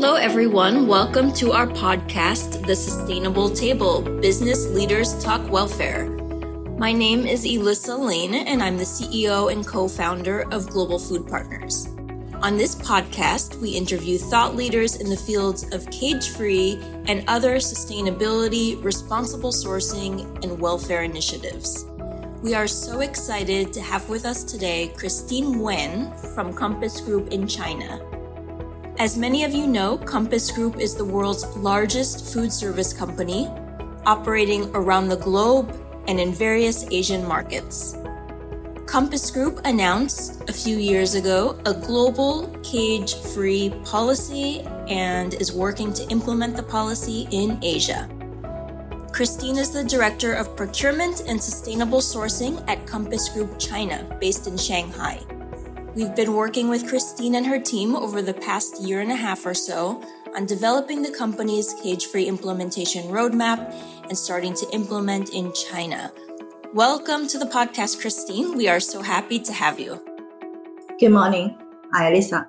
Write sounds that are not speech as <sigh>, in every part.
Hello, everyone. Welcome to our podcast, The Sustainable Table Business Leaders Talk Welfare. My name is Elissa Lane, and I'm the CEO and co founder of Global Food Partners. On this podcast, we interview thought leaders in the fields of cage free and other sustainability, responsible sourcing, and welfare initiatives. We are so excited to have with us today Christine Wen from Compass Group in China. As many of you know, Compass Group is the world's largest food service company, operating around the globe and in various Asian markets. Compass Group announced a few years ago a global cage free policy and is working to implement the policy in Asia. Christine is the Director of Procurement and Sustainable Sourcing at Compass Group China, based in Shanghai. We've been working with Christine and her team over the past year and a half or so on developing the company's cage free implementation roadmap and starting to implement in China. Welcome to the podcast, Christine. We are so happy to have you. Good morning. Hi, Elissa.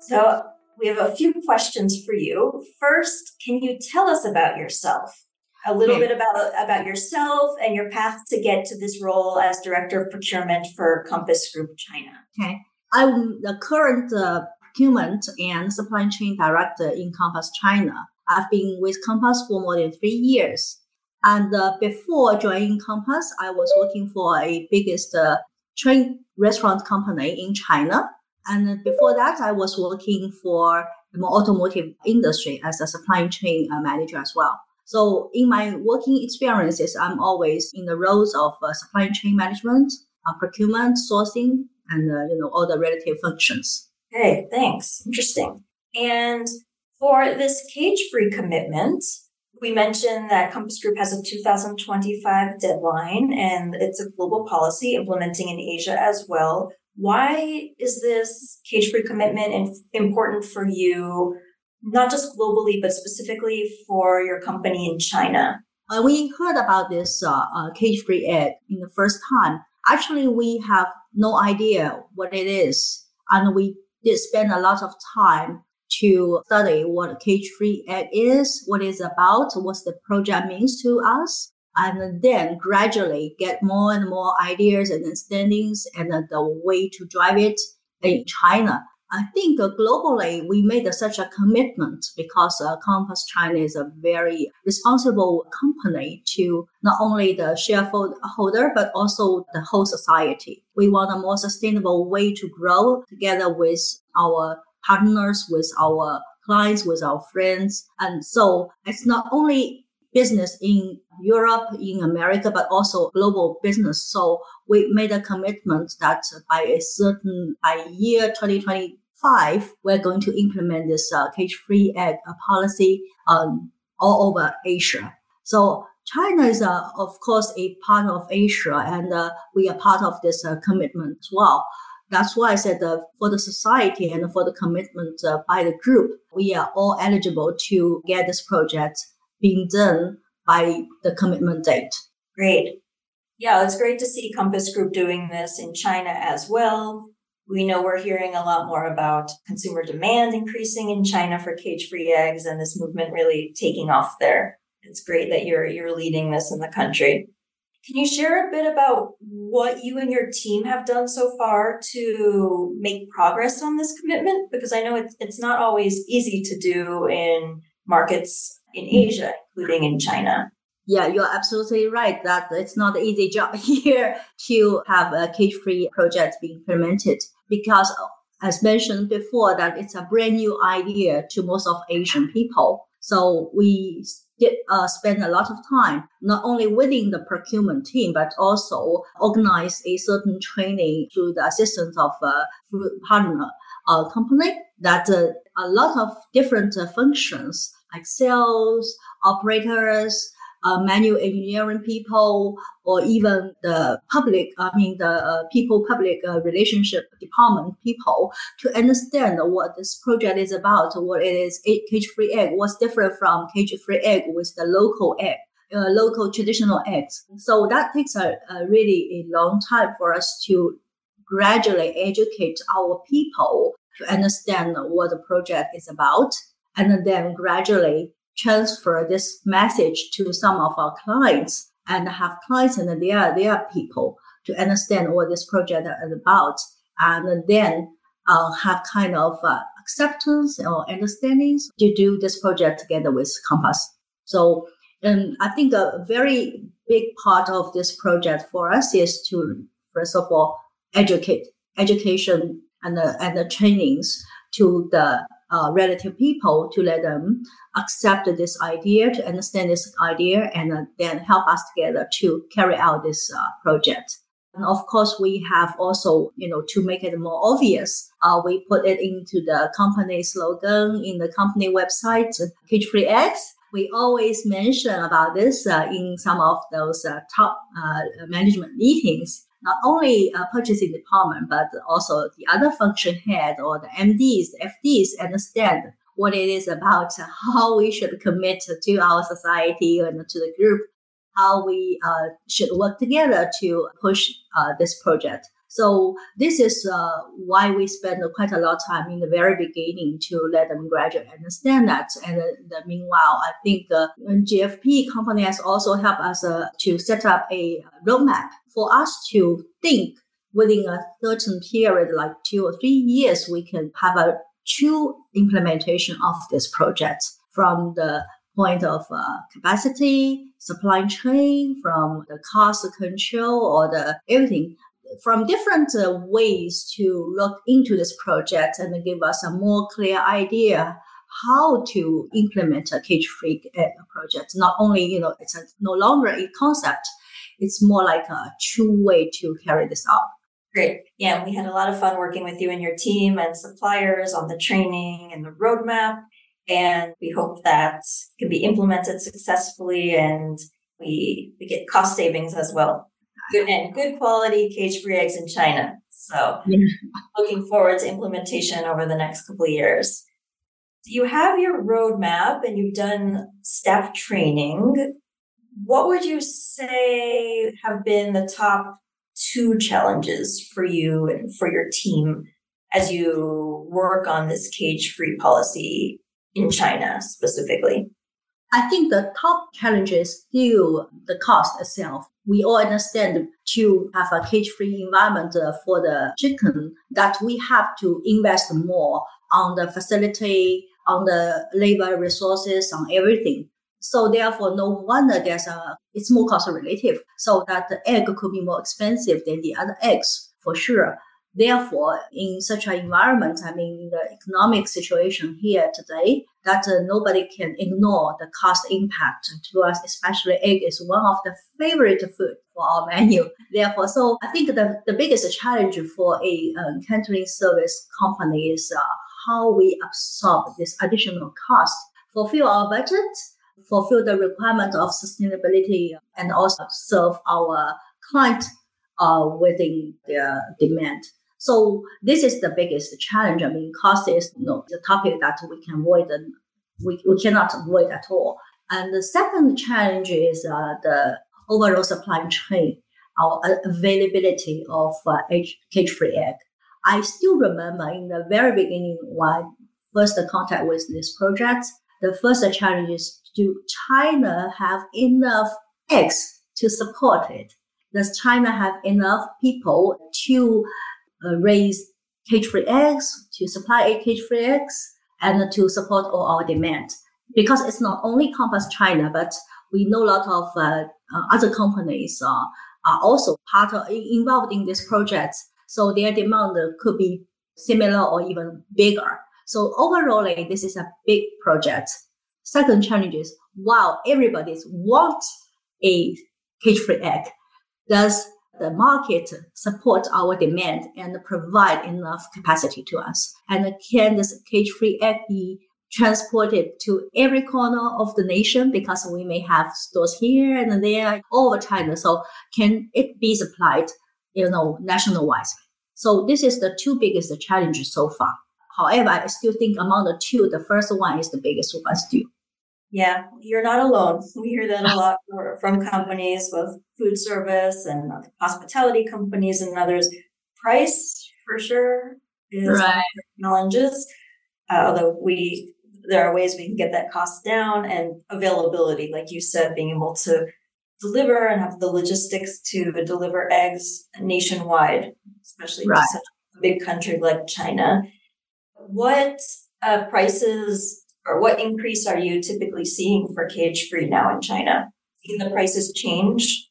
So, we have a few questions for you. First, can you tell us about yourself? A little okay. bit about, about yourself and your path to get to this role as Director of Procurement for Compass Group China. Okay. I'm the current uh, procurement and supply chain director in Compass China. I've been with Compass for more than three years. And uh, before joining Compass, I was working for a biggest uh, chain restaurant company in China. And before that, I was working for the automotive industry as a supply chain uh, manager as well. So in my working experiences, I'm always in the roles of uh, supply chain management, uh, procurement, sourcing, and uh, you know all the relative functions. Okay, thanks. Interesting. And for this cage-free commitment, we mentioned that Compass Group has a 2025 deadline and it's a global policy implementing in Asia as well. Why is this cage free commitment important for you, not just globally, but specifically for your company in China? Uh, we heard about this uh, uh, cage free egg in the first time. Actually, we have no idea what it is. And we did spend a lot of time to study what cage-free egg is, what it's about, what the project means to us, and then gradually get more and more ideas and understandings and the way to drive it in China. I think globally we made such a commitment because uh, Compass China is a very responsible company to not only the shareholder but also the whole society. We want a more sustainable way to grow together with our partners, with our clients, with our friends. And so it's not only business in Europe, in America, but also global business. So we made a commitment that by a certain, by year 2025, we're going to implement this uh, cage-free egg uh, policy um, all over Asia. So China is, uh, of course, a part of Asia, and uh, we are part of this uh, commitment as well. That's why I said for the society and for the commitment uh, by the group, we are all eligible to get this project being done by the commitment date. Great. Yeah, it's great to see Compass Group doing this in China as well. We know we're hearing a lot more about consumer demand increasing in China for cage-free eggs and this movement really taking off there. It's great that you're you're leading this in the country. Can you share a bit about what you and your team have done so far to make progress on this commitment? Because I know it's, it's not always easy to do in markets in Asia, including in China. Yeah, you're absolutely right that it's not an easy job <laughs> here to have a cage-free project being implemented because as mentioned before that it's a brand new idea to most of Asian people. So we did uh, spend a lot of time, not only within the procurement team, but also organize a certain training through the assistance of a partner uh, company that uh, a lot of different uh, functions like sales, operators, uh, manual engineering people or even the public, I mean, the uh, people public uh, relationship department people to understand what this project is about, what it is, cage free egg, what's different from cage free egg with the local egg. Uh, local traditional eggs. So that takes a, a really a long time for us to gradually educate our people to understand what the project is about and then gradually transfer this message to some of our clients and have clients and their, their people to understand what this project is about and then uh, have kind of uh, acceptance or understandings to do this project together with Compass. So and I think a very big part of this project for us is to, first of all, educate, education and the, and the trainings to the uh, relative people to let them accept this idea, to understand this idea, and uh, then help us together to carry out this uh, project. And of course, we have also, you know, to make it more obvious, uh, we put it into the company slogan in the company website, Cage Free Eggs. We always mention about this uh, in some of those uh, top uh, management meetings. Not only uh, purchasing department, but also the other function head or the MDs, FDs understand what it is about, how we should commit to our society and to the group how we uh, should work together to push uh, this project. So this is uh, why we spend quite a lot of time in the very beginning to let them gradually understand that. And the, meanwhile, I think uh, GFP company has also helped us uh, to set up a roadmap for us to think within a certain period, like two or three years, we can have a true implementation of this project from the point of uh, capacity, supply chain, from the cost control or the everything from different uh, ways to look into this project and give us a more clear idea how to implement a cage free uh, project. Not only, you know, it's a, no longer a concept, it's more like a true way to carry this out. Great. Yeah, we had a lot of fun working with you and your team and suppliers on the training and the roadmap. And we hope that can be implemented successfully and we, we get cost savings as well. Good and good quality cage free eggs in China. So yeah. <laughs> looking forward to implementation over the next couple of years. You have your roadmap and you've done staff training. What would you say have been the top two challenges for you and for your team as you work on this cage free policy in China specifically? I think the top challenge is still the cost itself. We all understand to have a cage-free environment uh, for the chicken that we have to invest more on the facility, on the labor resources, on everything. So therefore, no wonder there's a, it's more cost relative. So that the egg could be more expensive than the other eggs for sure. Therefore, in such an environment, I mean, the economic situation here today, that uh, nobody can ignore the cost impact to us, especially egg is one of the favorite food for our <laughs> menu. Therefore, so I think the, the biggest challenge for a um, catering service company is uh, how we absorb this additional cost, fulfill our budget, fulfill the requirement of sustainability, and also serve our client uh, within their demand. So this is the biggest challenge. I mean, cost is you know, the topic that we can avoid and we, we cannot avoid at all. And the second challenge is uh, the overall supply chain, our availability of uh, cage-free egg. I still remember in the very beginning when first contact with this project, the first challenge is do China have enough eggs to support it? Does China have enough people to uh, raise cage-free eggs, to supply cage-free eggs, and to support all our demand. Because it's not only Compass China, but we know a lot of uh, uh, other companies uh, are also part of involved in this project. So their demand could be similar or even bigger. So overall, this is a big project. Second challenge is while everybody wants a cage-free egg, does the market support our demand and provide enough capacity to us? And can this cage-free egg be transported to every corner of the nation because we may have stores here and there all over China. So can it be supplied, you know, national wise? So this is the two biggest challenges so far. However, I still think among the two, the first one is the biggest one still. Yeah, you're not alone. We hear that a lot from companies, both food service and hospitality companies and others. Price, for sure, is right. challenges. Uh, although we, there are ways we can get that cost down and availability, like you said, being able to deliver and have the logistics to deliver eggs nationwide, especially right. to such a big country like China. What uh, prices or what increase are you typically seeing for cage free now in China? Seeing the prices change?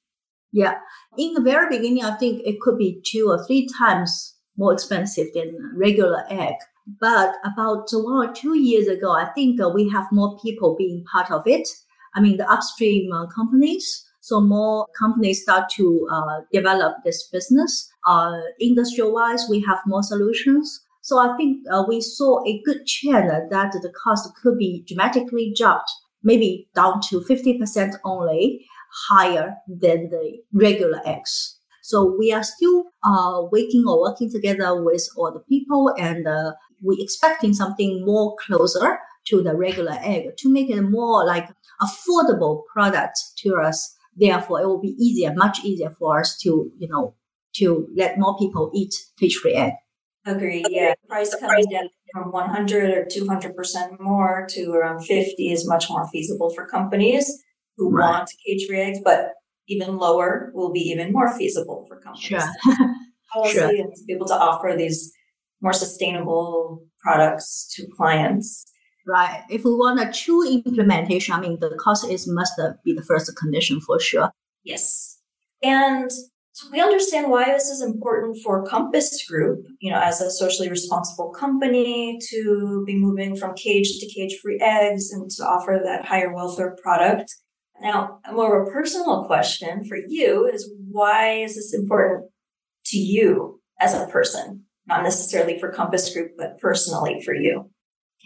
Yeah. In the very beginning, I think it could be two or three times more expensive than regular egg. But about one or two years ago, I think uh, we have more people being part of it. I mean, the upstream uh, companies. So more companies start to uh, develop this business. Uh, industrial wise, we have more solutions. So I think uh, we saw a good trend that the cost could be dramatically dropped, maybe down to 50% only higher than the regular eggs. So we are still uh, working or working together with all the people and uh, we expecting something more closer to the regular egg to make it more like affordable product to us. Therefore, it will be easier, much easier for us to, you know, to let more people eat fish-free egg. Agree. Yeah. Price coming down from 100 or 200% more to around 50 is much more feasible for companies who right. want cage-free eggs, but even lower will be even more feasible for companies. Sure. <laughs> Policy sure. and to be able to offer these more sustainable products to clients. Right. If we want a true implementation, I mean, the cost is must be the first condition for sure. Yes. And so we understand why this is important for Compass Group, you know, as a socially responsible company to be moving from cage to cage free eggs and to offer that higher welfare product. Now, more of a personal question for you is why is this important to you as a person? Not necessarily for Compass Group, but personally for you.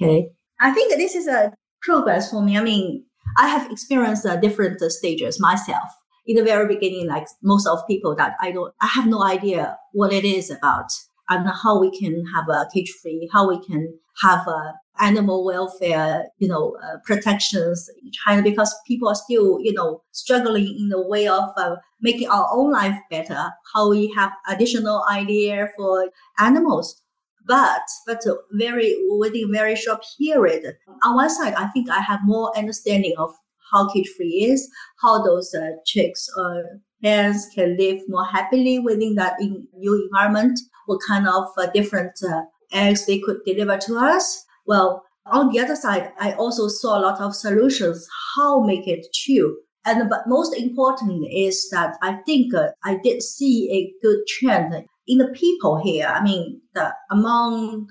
Okay. I think this is a progress for me. I mean, I have experienced uh, different uh, stages myself. In the very beginning, like most of people that I don't, I have no idea what it is about and how we can have a cage free, how we can have a animal welfare, you know, uh, protections in China because people are still, you know, struggling in the way of uh, making our own life better. How we have additional idea for animals, but but very within very short period. On one side, I think I have more understanding of how cage free is, how those uh, chicks or hens can live more happily within that in, new environment, what kind of uh, different uh, eggs they could deliver to us well, on the other side, I also saw a lot of solutions how make it true. And but most important is that I think uh, I did see a good trend in the people here. I mean, the, among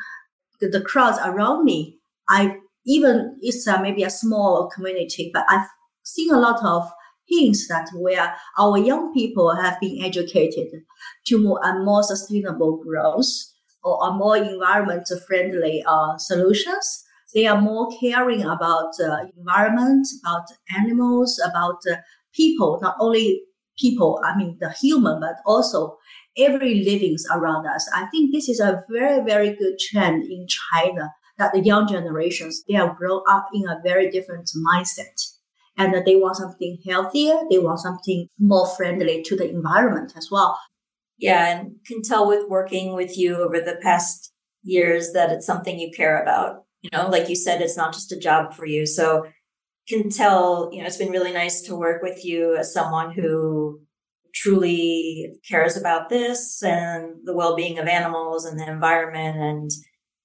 the, the crowds around me, I even it's uh, maybe a small community, but I've seen a lot of hints that where our young people have been educated to more and more sustainable growth or are more environment friendly uh, solutions. They are more caring about uh, environment, about animals, about uh, people, not only people, I mean the human, but also every livings around us. I think this is a very, very good trend in China that the young generations, they have grown up in a very different mindset and they want something healthier. They want something more friendly to the environment as well. Yeah, and can tell with working with you over the past years that it's something you care about. You know, like you said, it's not just a job for you. So can tell, you know, it's been really nice to work with you as someone who truly cares about this and the well-being of animals and the environment and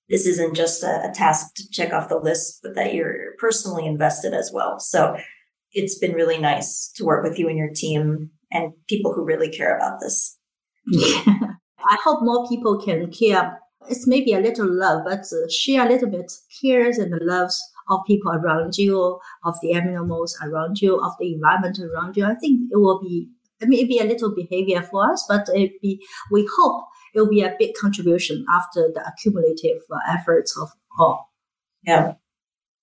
this isn't just a, a, task to check off the list but that you're personally invested as well so it's been really nice to work with you and your team and people who really care about this yeah. <laughs> I hope more people can care. It's maybe a little love, but uh, share a little bit cares and the loves of people around you, of the animals around you, of the environment around you. I think it will be maybe a little behavior for us, but it be we hope it will be a big contribution after the accumulative uh, efforts of all. Yeah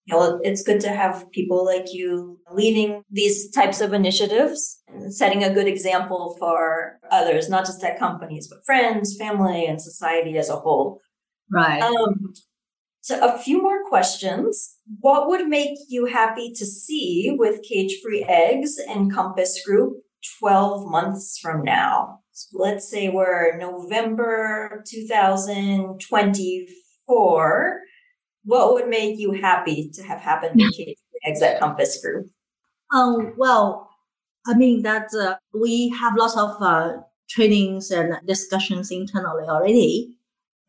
you know, it's good to have people like you leading these types of initiatives and setting a good example for others, not just at companies, but friends, family, and society as a whole. Right. Um, so, a few more questions. What would make you happy to see with cage free eggs and Compass Group 12 months from now? Let's say we're November 2024 what would make you happy to have happened in eggs at Compass Group? Um, well, I mean that uh, we have lots of uh, trainings and discussions internally already.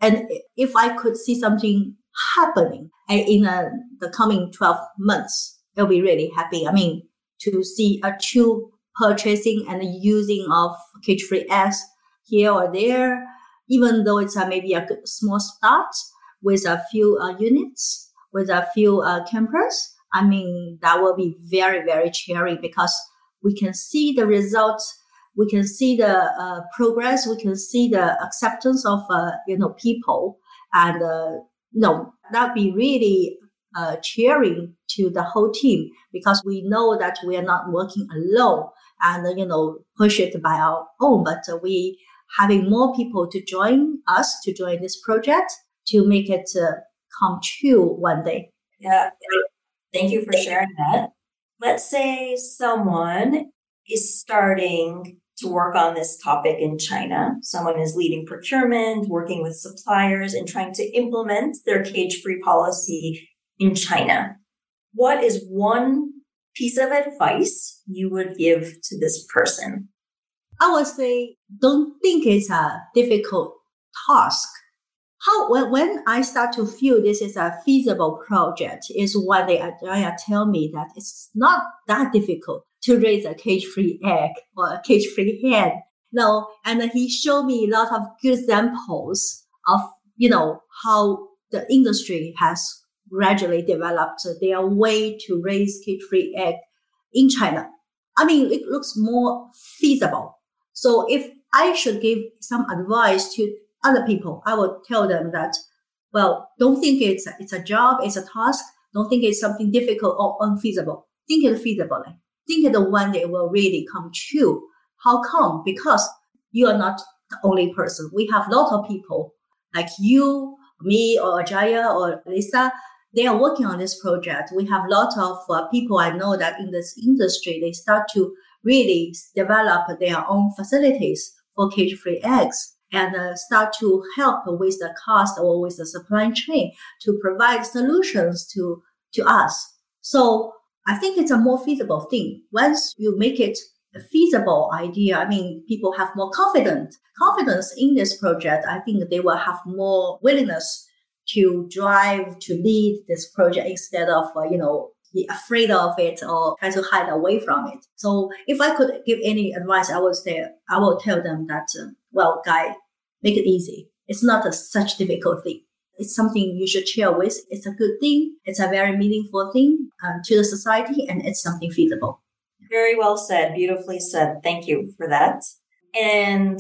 And if I could see something happening in uh, the coming 12 months, I'll be really happy. I mean, to see a true purchasing and using of cage-free eggs here or there, even though it's uh, maybe a small start with a few uh, units, with a few uh, campers, I mean, that will be very, very cheering because we can see the results we can see the uh, progress, we can see the acceptance of uh, you know people, and uh, you know that be really uh, cheering to the whole team because we know that we are not working alone and you know push it by our own, but we having more people to join us to join this project to make it uh, come true one day. Yeah, thank you for sharing that. Let's say someone is starting to work on this topic in China. Someone is leading procurement, working with suppliers, and trying to implement their cage free policy in China. What is one piece of advice you would give to this person? I would say, don't think it's a difficult task. How when, when I start to feel this is a feasible project is when they Ajaya tell me that it's not that difficult to raise a cage-free egg or a cage-free hen. No, and he showed me a lot of good examples of, you know, how the industry has gradually developed their way to raise cage-free egg in China. I mean, it looks more feasible. So if I should give some advice to other people, I would tell them that, well, don't think it's a, it's a job, it's a task. Don't think it's something difficult or unfeasible. Think it feasibly think the one day will really come true. How come? Because you are not the only person. We have a lot of people like you, me, or Ajaya, or Lisa. They are working on this project. We have a lot of uh, people I know that in this industry, they start to really develop their own facilities for cage-free eggs and uh, start to help with the cost or with the supply chain to provide solutions to, to us. So I think it's a more feasible thing. Once you make it a feasible idea, I mean, people have more confidence, confidence in this project. I think they will have more willingness to drive, to lead this project instead of, uh, you know, be afraid of it or try to hide away from it. So if I could give any advice, I would say, I will tell them that, uh, well, guy, make it easy. It's not a such difficult thing. It's something you should share with. It's a good thing. It's a very meaningful thing um, to the society, and it's something feasible. Very well said. Beautifully said. Thank you for that. And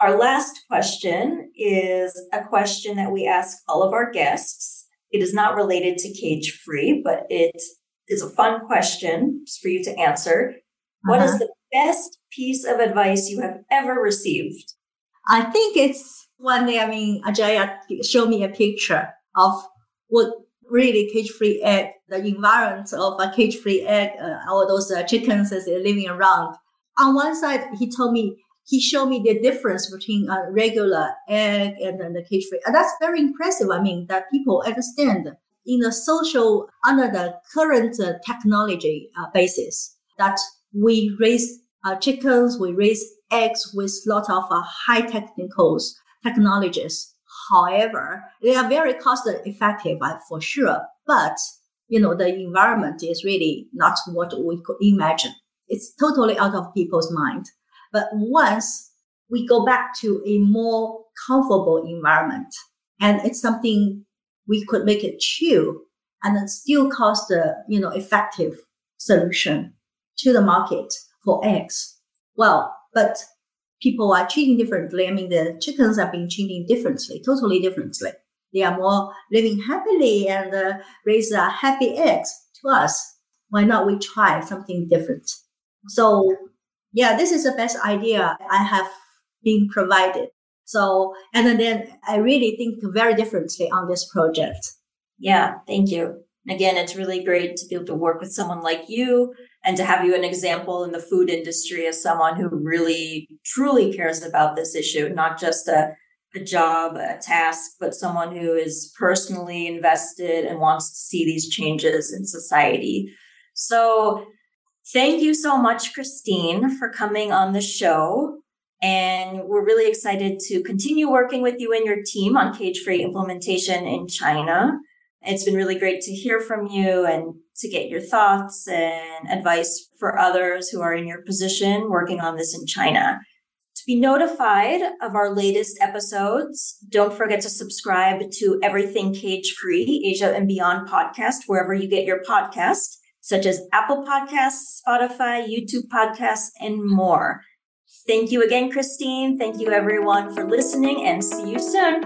our last question is a question that we ask all of our guests. It is not related to cage free, but it is a fun question for you to answer. Uh-huh. What is uh-huh. the best piece of advice you have ever received? I think it's one day, I mean, Ajaya showed me a picture of what really cage-free egg, the environment of a cage-free egg, uh, all those uh, chickens is living around. On one side, he told me, he showed me the difference between a regular egg and then the cage-free. And that's very impressive. I mean, that people understand in the social, under the current uh, technology uh, basis, that we raise uh, chickens, we raise eggs with lot of uh, high technicals technologies. However, they are very cost effective uh, for sure, but you know, the environment is really not what we could imagine. It's totally out of people's mind. But once we go back to a more comfortable environment and it's something we could make it true and still cost the, you know, effective solution to the market for eggs. Well, but people are treating differently. I mean, the chickens are being treated differently, totally differently. They are more living happily and uh, raise uh, happy eggs to us. Why not we try something different? So, yeah, this is the best idea I have been provided. So, and then I really think very differently on this project. Yeah, thank you. Again, it's really great to be able to work with someone like you and to have you an example in the food industry as someone who really truly cares about this issue, not just a a job, a task, but someone who is personally invested and wants to see these changes in society. So thank you so much, Christine, for coming on the show. And we're really excited to continue working with you and your team on cage free implementation in China. It's been really great to hear from you and to get your thoughts and advice for others who are in your position working on this in China. To be notified of our latest episodes, don't forget to subscribe to Everything Cage Free Asia and Beyond podcast, wherever you get your podcast, such as Apple Podcasts, Spotify, YouTube Podcasts, and more. Thank you again, Christine. Thank you, everyone, for listening, and see you soon.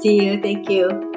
See you. Thank you.